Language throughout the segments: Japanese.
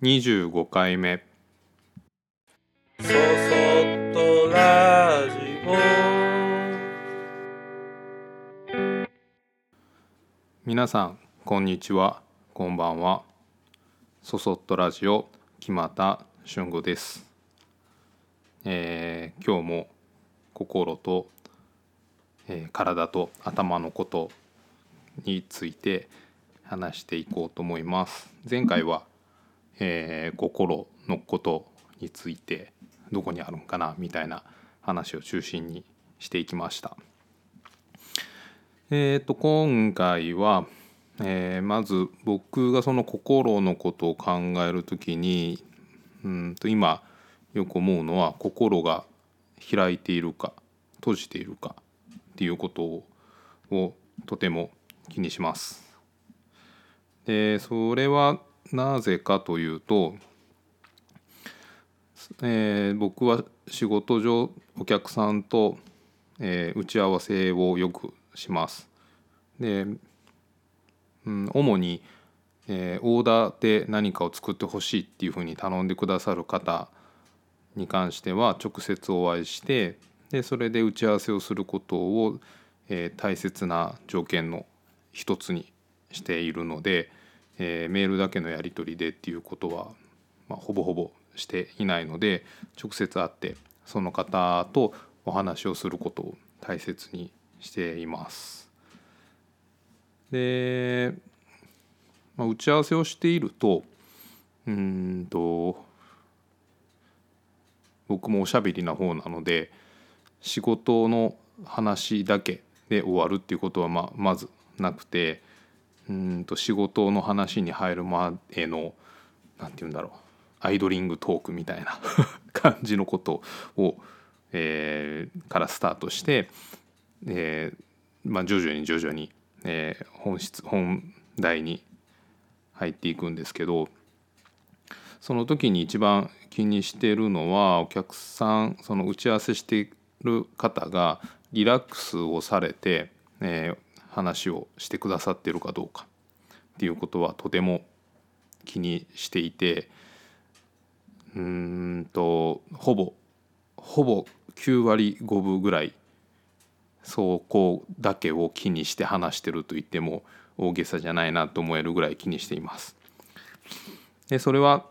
25回目。そそっとラジオ。皆さんこんにちは。こんばんは。そそっとラジオ木又俊吾です、えー今日も心と、えー体と頭のことについて話していこうと思います。前回は、えー心のことについてどこにあるんかなみたいな話を中心にしていきましたえー、と今回は、えーまず僕がその心のことを考える時にうんと今よく思うのは心が開いているか閉じているかっていうことををとても気にします。でそれはなぜかというと、えー僕は仕事上お客さんと、えー打ち合わせをよくします。で、うん、主に、えーオーダーで何かを作ってほしいっていうふうに頼んでくださる方に関しては直接お会いしてでそれで打ち合わせをすることを、えー大切な条件の一つにしているので、えーメールだけのやり取りでっていうことは、まあ、ほぼほぼしていないので直接会ってその方とお話をすることを大切にしています。で、まあ、打ち合わせをしているとうんと僕もおしゃべりな方なので仕事の話だけで終わるっていうことはままずなくてうんと仕事の話に入るまでの何て言うんだろうアイドリングトークみたいな 感じのことを、えーからスタートして、えーまあ、徐々に徐々に、えー本質本題に入っていくんですけどその時に一番気にしてるのはお客さんその打ち合わせしてる方がリラックスをされて、えー話をしてくださっているかどうかっていうことはとても気にしていてうんとほぼほぼ9割5分ぐらいそこだけを気にして話してると言っても大げさじゃないなと思えるぐらい気にしています。でそれは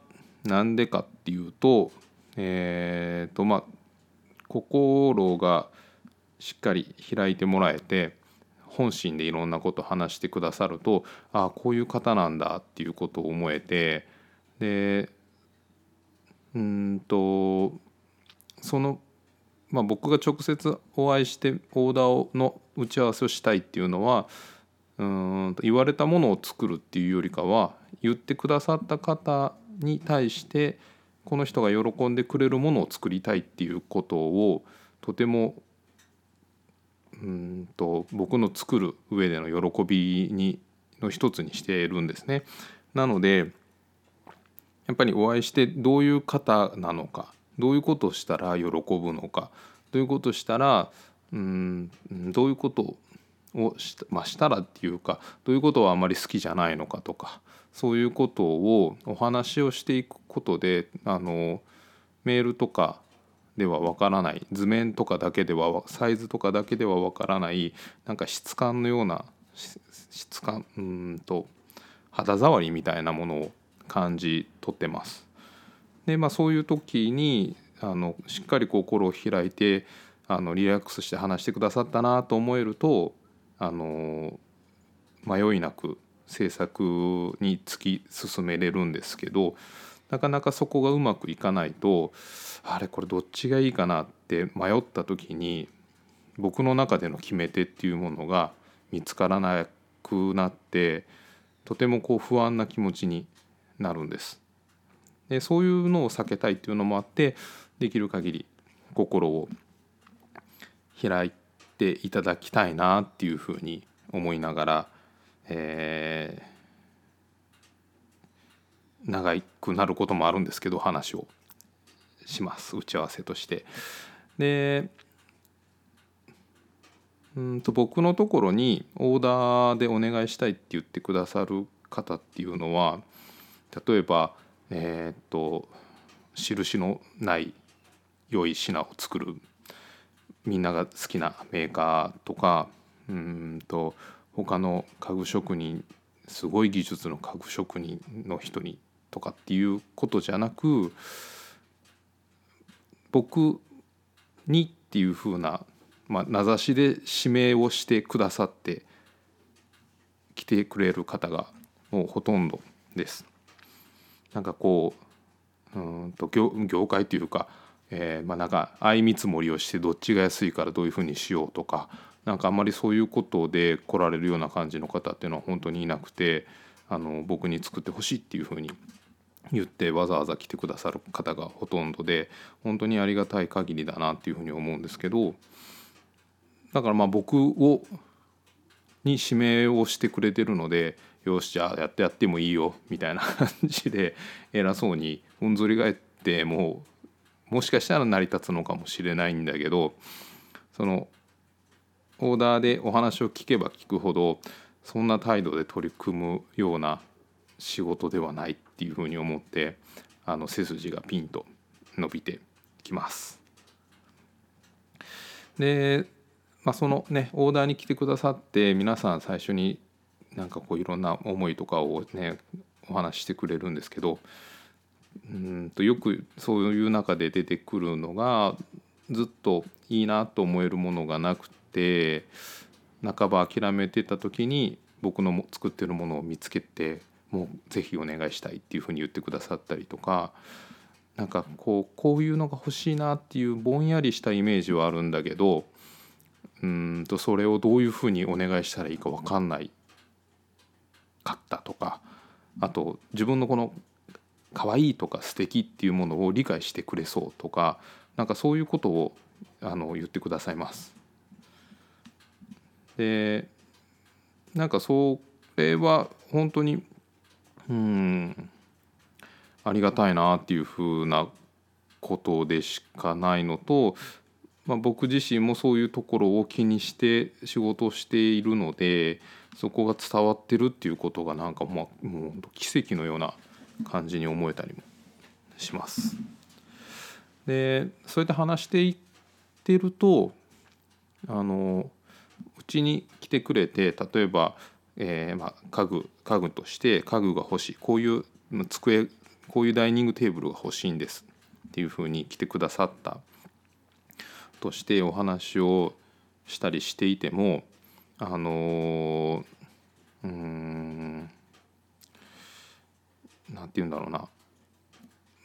何でかっていうとえーとまあ心がしっかり開いてもらえて本心でいろんなこと話してくださるとああこういう方なんだっていうことを思えてでうんとその、まあ、僕が直接お会いしてオーダーをの打ち合わせをしたいっていうのはうん言われたものを作るっていうよりかは言ってくださった方に対してこの人が喜んでくれるものを作りたいっていうことをとてもうんと僕の作る上での喜びにの一つにしているんですね。なのでやっぱりお会いしてどういう方なのかどういうことをしたら喜ぶのかどういうことをしたらうんどういうことをした,、まあ、したらっていうかどういうことはあまり好きじゃないのかとかそういうことをお話をしていくことであのメールとかではわからない図面とかだけではサイズとかだけではわからないなんか質感のような質感うんと肌触りみたいなものを感じ取ってます。でまあそういう時にあのしっかり心を開いてあのリラックスして話してくださったなと思えるとあの迷いなく制作に突き進めれるんですけどなかなかそこがうまくいかないとあれこれどっちがいいかなって迷った時に僕の中での決め手っていうものが見つからなくなってとてもこう不安な気持ちになるんです。でそういうのを避けたいっていうのもあってできる限り心を開いていただきたいなっていうふうに思いながら、えー長くなることもあるんですけど話をします打ち合わせとして。でうんと僕のところにオーダーでお願いしたいって言ってくださる方っていうのは例えばえー、っと印のない良い品を作るみんなが好きなメーカーとかうんと他の家具職人すごい技術の家具職人の人にとかっていうことじゃなく僕にっていうふうな、まあ、名指しで指名をしてくださって来てくれる方がもうほとんどです。なんかこううんと業業界というか、えー、まあなんか相見積もりをしてどっちが安いからどういうふうにしようとかなんかあんまりそういうことで来られるような感じの方っていうのは本当にいなくてあの僕に作ってほしいっていうふうに言ってわざわざ来てくださる方がほとんどで本当にありがたい限りだなっていうふうに思うんですけどだからまあ僕をに指名をしてくれてるのでよしじゃあやってやってもいいよみたいな感じで偉そうにふんぞり返ってもうもしかしたら成り立つのかもしれないんだけどそのオーダーでお話を聞けば聞くほどそんな態度で取り組むような仕事ではない。っていうふうに思ってあの背筋がピンと伸びてきます。で、まあ、そのねオーダーに来てくださって皆さん最初になんかこういろんな思いとかをねお話ししてくれるんですけどうんとよくそういう中で出てくるのがずっといいなと思えるものがなくて半ば諦めてた時に僕の作ってるものを見つけてもうぜひお願いしたいっていうふうに言ってくださったりとかなんかこうこういうのが欲しいなっていうぼんやりしたイメージはあるんだけどうんとそれをどういうふうにお願いしたらいいか分かんないかったとかあと自分のこの可愛いとか素敵っていうものを理解してくれそうとかなんかそういうことをあの言ってくださいます。でなんかそれは本当にうんありがたいなっていうふうなことでしかないのと、まあ、僕自身もそういうところを気にして仕事をしているのでそこが伝わってるっていうことがなんかまあもう奇跡のような感じに思えたりもします。でそうやって話していってるとあのうちに来てくれて例えばえーまあ、家具家具として家具が欲しい。こういう机こういうダイニングテーブルが欲しいんですっていうふうに来てくださったとしてお話をしたりしていてもあのうんなんて言うんだろうな。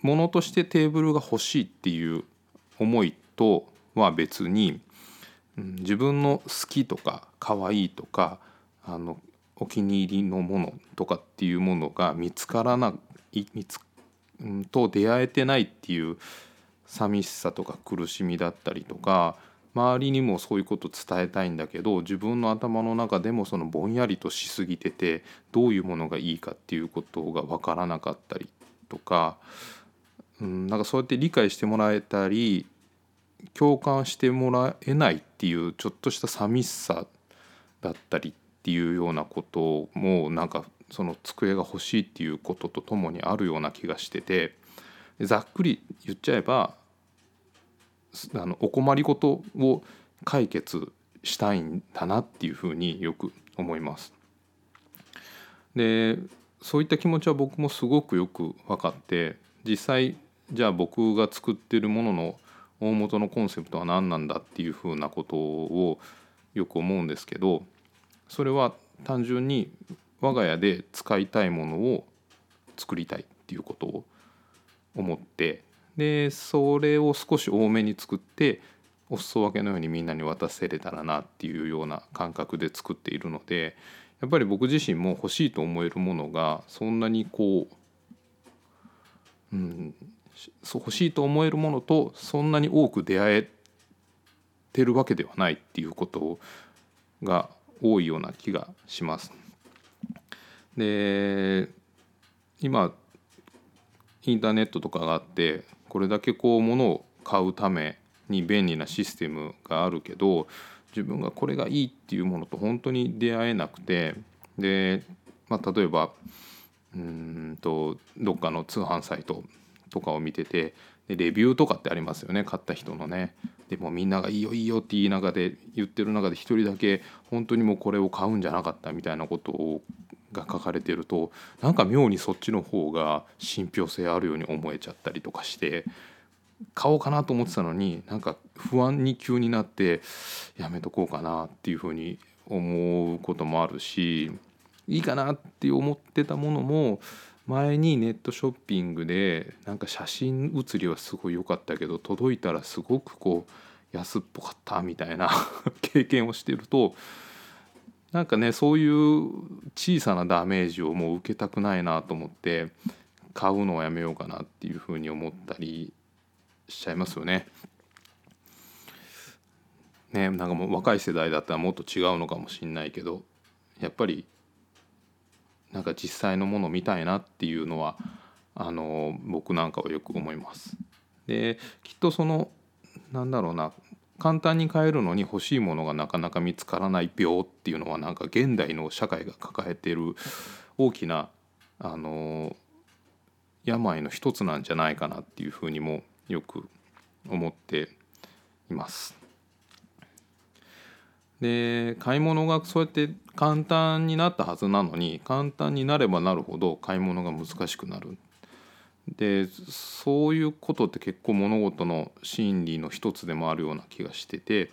ものとしてテーブルが欲しいっていう思いとは別に、自分の好きとか可愛いとかあのお気に入りのものとかっていうものが見つからない見つ、と出会えてないっていう寂しさとか苦しみだったりとか周りにもそういうこと伝えたいんだけど自分の頭の中でもそのぼんやりとしすぎててどういうものがいいかっていうことが分からなかったりとか、うん、なんかそうやって理解してもらえたり共感してもらえないっていうちょっとした寂しさだったりっていうようなこともなんかその机が欲しいっていうこととともにあるような気がしててざっくり言っちゃえばあのお困りごとを解決したいんだなっていうふうによく思います。でそういった気持ちは僕もすごくよく分かって実際じゃあ僕が作ってるものの大元のコンセプトは何なんだっていうふうなことをよく思うんですけどそれは単純に我が家で使いたいものを作りたいっていうことを思ってでそれを少し多めに作ってお裾分けのようにみんなに渡せれたらなっていうような感覚で作っているのでやっぱり僕自身も欲しいと思えるものがそんなにこう、うん、欲しいと思えるものとそんなに多く出会えてるわけではないっていうことが多いような気がします。で今インターネットとかがあってこれだけこう物を買うために便利なシステムがあるけど自分がこれがいいっていうものと本当に出会えなくてで、まあ、例えばうんとどっかの通販サイトとかを見ててでレビューとかってありますよね買った人のね。でもみんなが「いいよいいよ」って言い中で言ってる中で一人だけ本当にもうこれを買うんじゃなかったみたいなことが書かれてるとなんか妙にそっちの方が信憑性あるように思えちゃったりとかして買おうかなと思ってたのになんか不安に急になってやめとこうかなっていうふうに思うこともあるしいいかなって思ってたものも前にネットショッピングでなんか写真写りはすごい良かったけど届いたらすごくこう安っぽかったみたいな 経験をしてるとなんかねそういう小さなダメージをもう受けたくないなと思って買うのをやめようかなっていうふうに思ったりしちゃいますよね。ねなんかもう若い世代だったらもっと違うのかもしんないけどやっぱりなんか実際のものを見たいなっていうのはあの僕なんかはよく思います。できっとそのなんだろうな簡単に買えるのに欲しいものがなかなか見つからない病っていうのはなんか現代の社会が抱えている大きなあの病の一つなんじゃないかなっていうふうにもよく思っています。で買い物がそうやって簡単になったはずなのに簡単になればなるほど買い物が難しくなる。でそういうことって結構物事の心理の一つでもあるような気がしてて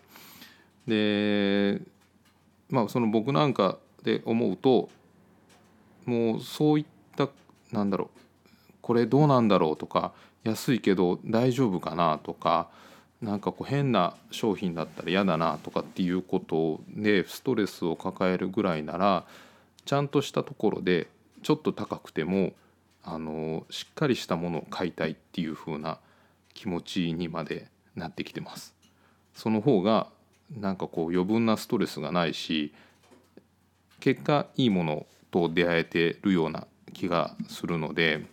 でまあその僕なんかで思うともうそういったなんだろうこれどうなんだろうとか安いけど大丈夫かなとかなんかこう変な商品だったら嫌だなとかっていうことでストレスを抱えるぐらいならちゃんとしたところでちょっと高くてもあのしっかりしたものを買いたいっていう風な気持ちにまでなってきてます。その方がなんかこう余分なストレスがないし結果いいものと出会えてるような気がするので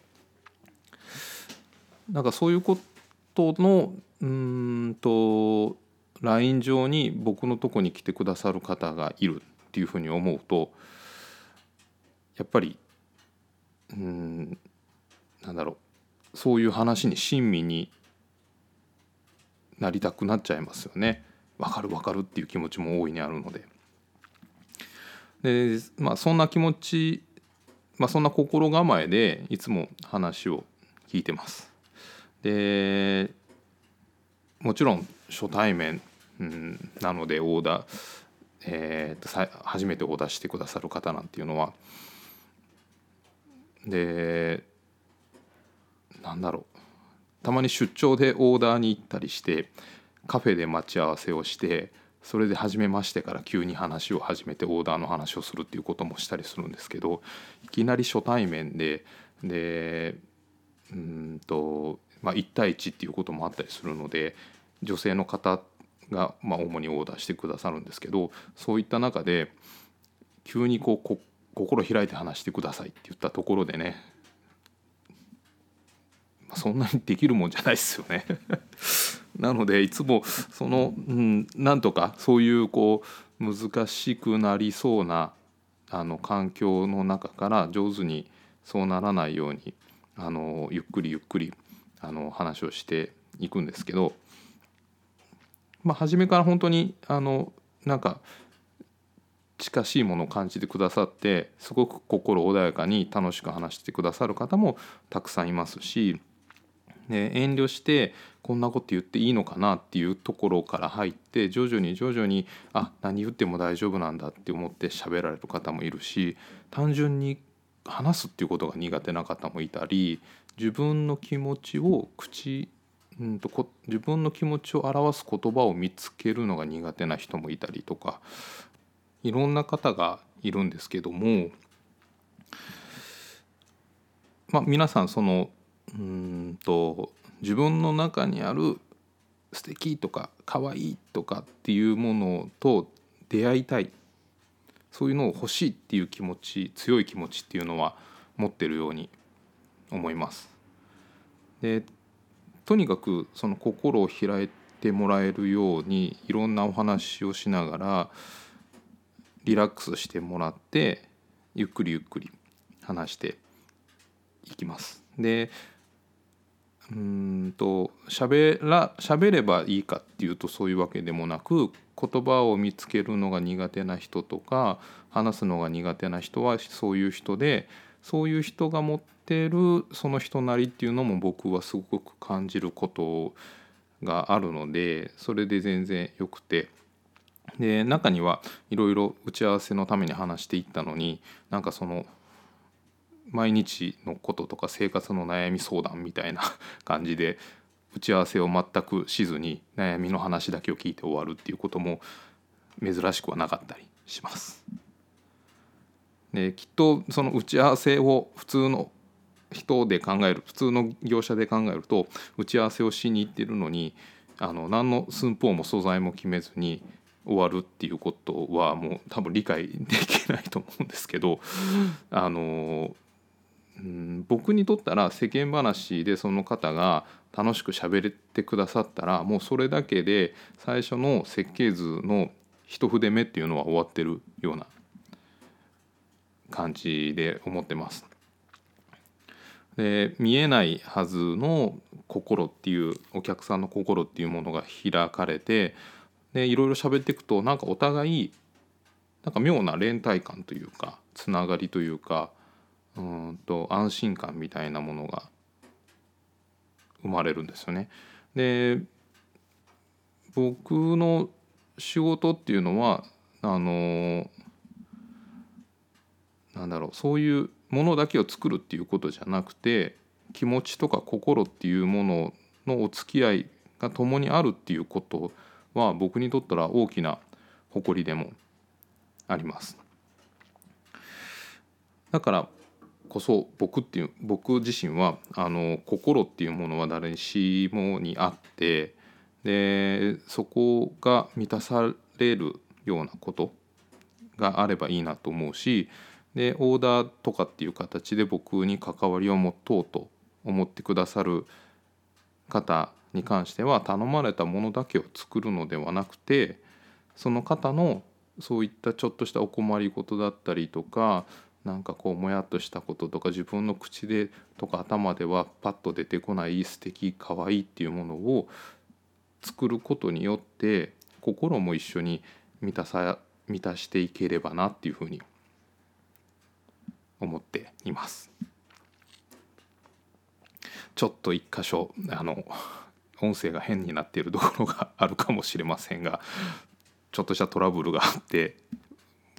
なんかそういうことのうんと LINE 上に僕のとこに来てくださる方がいるっていうふうに思うとやっぱりうんなんだろうそういう話に親身になりたくなっちゃいますよね。わかるわかるっていう気持ちも大いにあるので。でまあそんな気持ち、まあ、そんな心構えでいつも話を聞いてます。でもちろん初対面、うん、なのでオーダー、えー、とさ初めてオーダーしてくださる方なんていうのはでなんだろう。たまに出張でオーダーに行ったりしてカフェで待ち合わせをしてそれで初めましてから急に話を始めてオーダーの話をするっていうこともしたりするんですけどいきなり初対面ででうんと、まあ、1対1っていうこともあったりするので女性の方が、まあ、主にオーダーしてくださるんですけどそういった中で急にこう心開いて話してくださいって言ったところでねまそんなにできるもんじゃないですよね。なのでいつもその、うん、なんとかそういうこう難しくなりそうなあの環境の中から上手にそうならないようにあのゆっくりゆっくりあの話をしていくんですけど、まあ、初めから本当にあのなんか近しいものを感じてくださってすごく心穏やかに楽しく話してくださる方もたくさんいますしで遠慮してこんなこと言っていいのかなっていうところから入って徐々に徐々にあ何言っても大丈夫なんだって思って喋られる方もいるし単純に話すっていうことが苦手な方もいたり自分の気持ちを口うんとこ自分の気持ちを表す言葉を見つけるのが苦手な人もいたりとかいろんな方がいるんですけどもまあ皆さんそのうんと自分の中にある素敵とか可愛いとかっていうものと出会いたい。そういうのを欲しいっていう気持ち強い気持ちっていうのは持ってるように思います。でとにかくその心を開いてもらえるようにいろんなお話をしながらリラックスしてもらってゆっくりゆっくり話していきます。でうんと喋ら喋ればいいかっていうとそういうわけでもなく言葉を見つけるのが苦手な人とか話すのが苦手な人はそういう人でそういう人が持ってるその人なりっていうのも僕はすごく感じることがあるのでそれで全然よくてで中にはいろいろ打ち合わせのために話していったのになんかその毎日のこととか生活の悩み相談みたいな 感じで打ち合わせを全くしずに悩みの話だけを聞いて終わるっていうことも珍しくはなかったりします。できっとその打ち合わせを普通の人で考える普通の業者で考えると打ち合わせをしに行ってるのにあの何の寸法も素材も決めずに終わるっていうことはもう多分理解できないと思うんですけどあのうん僕にとったら世間話でその方が楽しく喋ってくださったらもうそれだけで最初の設計図の一筆目っていうのは終わってるような感じで思ってます。で見えないはずの心っていうお客さんの心っていうものが開かれてでいろいろ喋っていくとなんかお互いなんか妙な連帯感というかつながりというかうんと安心感みたいなものが生まれるんですよね。で僕の仕事っていうのはあのなんだろうそういうものだけを作るっていうことじゃなくて気持ちとか心っていうもののお付き合いが共にあるっていうことは僕にとったら大きな誇りでもあります。だからこそ僕っていう僕自身はあの心っていうものは誰にしもにあってでそこが満たされるようなことがあればいいなと思うしでオーダーとかっていう形で僕に関わりを持とうと思ってくださる方に関しては頼まれたものだけを作るのではなくてその方のそういったちょっとしたお困りごとだったりとかなんかこうもやっとしたこととか自分の口でとか頭ではパッと出てこない素敵可愛いっていうものを作ることによって心も一緒に満たさ満たしていければなっていうふうに思っています。ちょっと一箇所あの音声が変になっているところがあるかもしれませんがちょっとしたトラブルがあって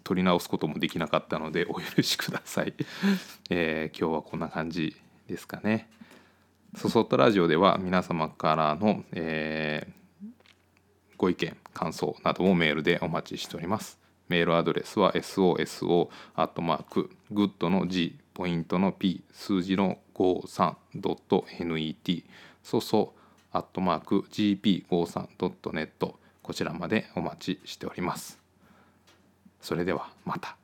録り直すこともできなかったのでお許しください。えー今日はこんな感じですかね。そそっとラジオでは皆様からの、えーご意見感想などをメールでお待ちしております。メールアドレスは soso アットマークグッドの G ポイントの P 数字の 53.net そそアットマーク gp53.net こちらまでお待ちしております。それではまた。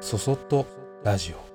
そそっとラジオ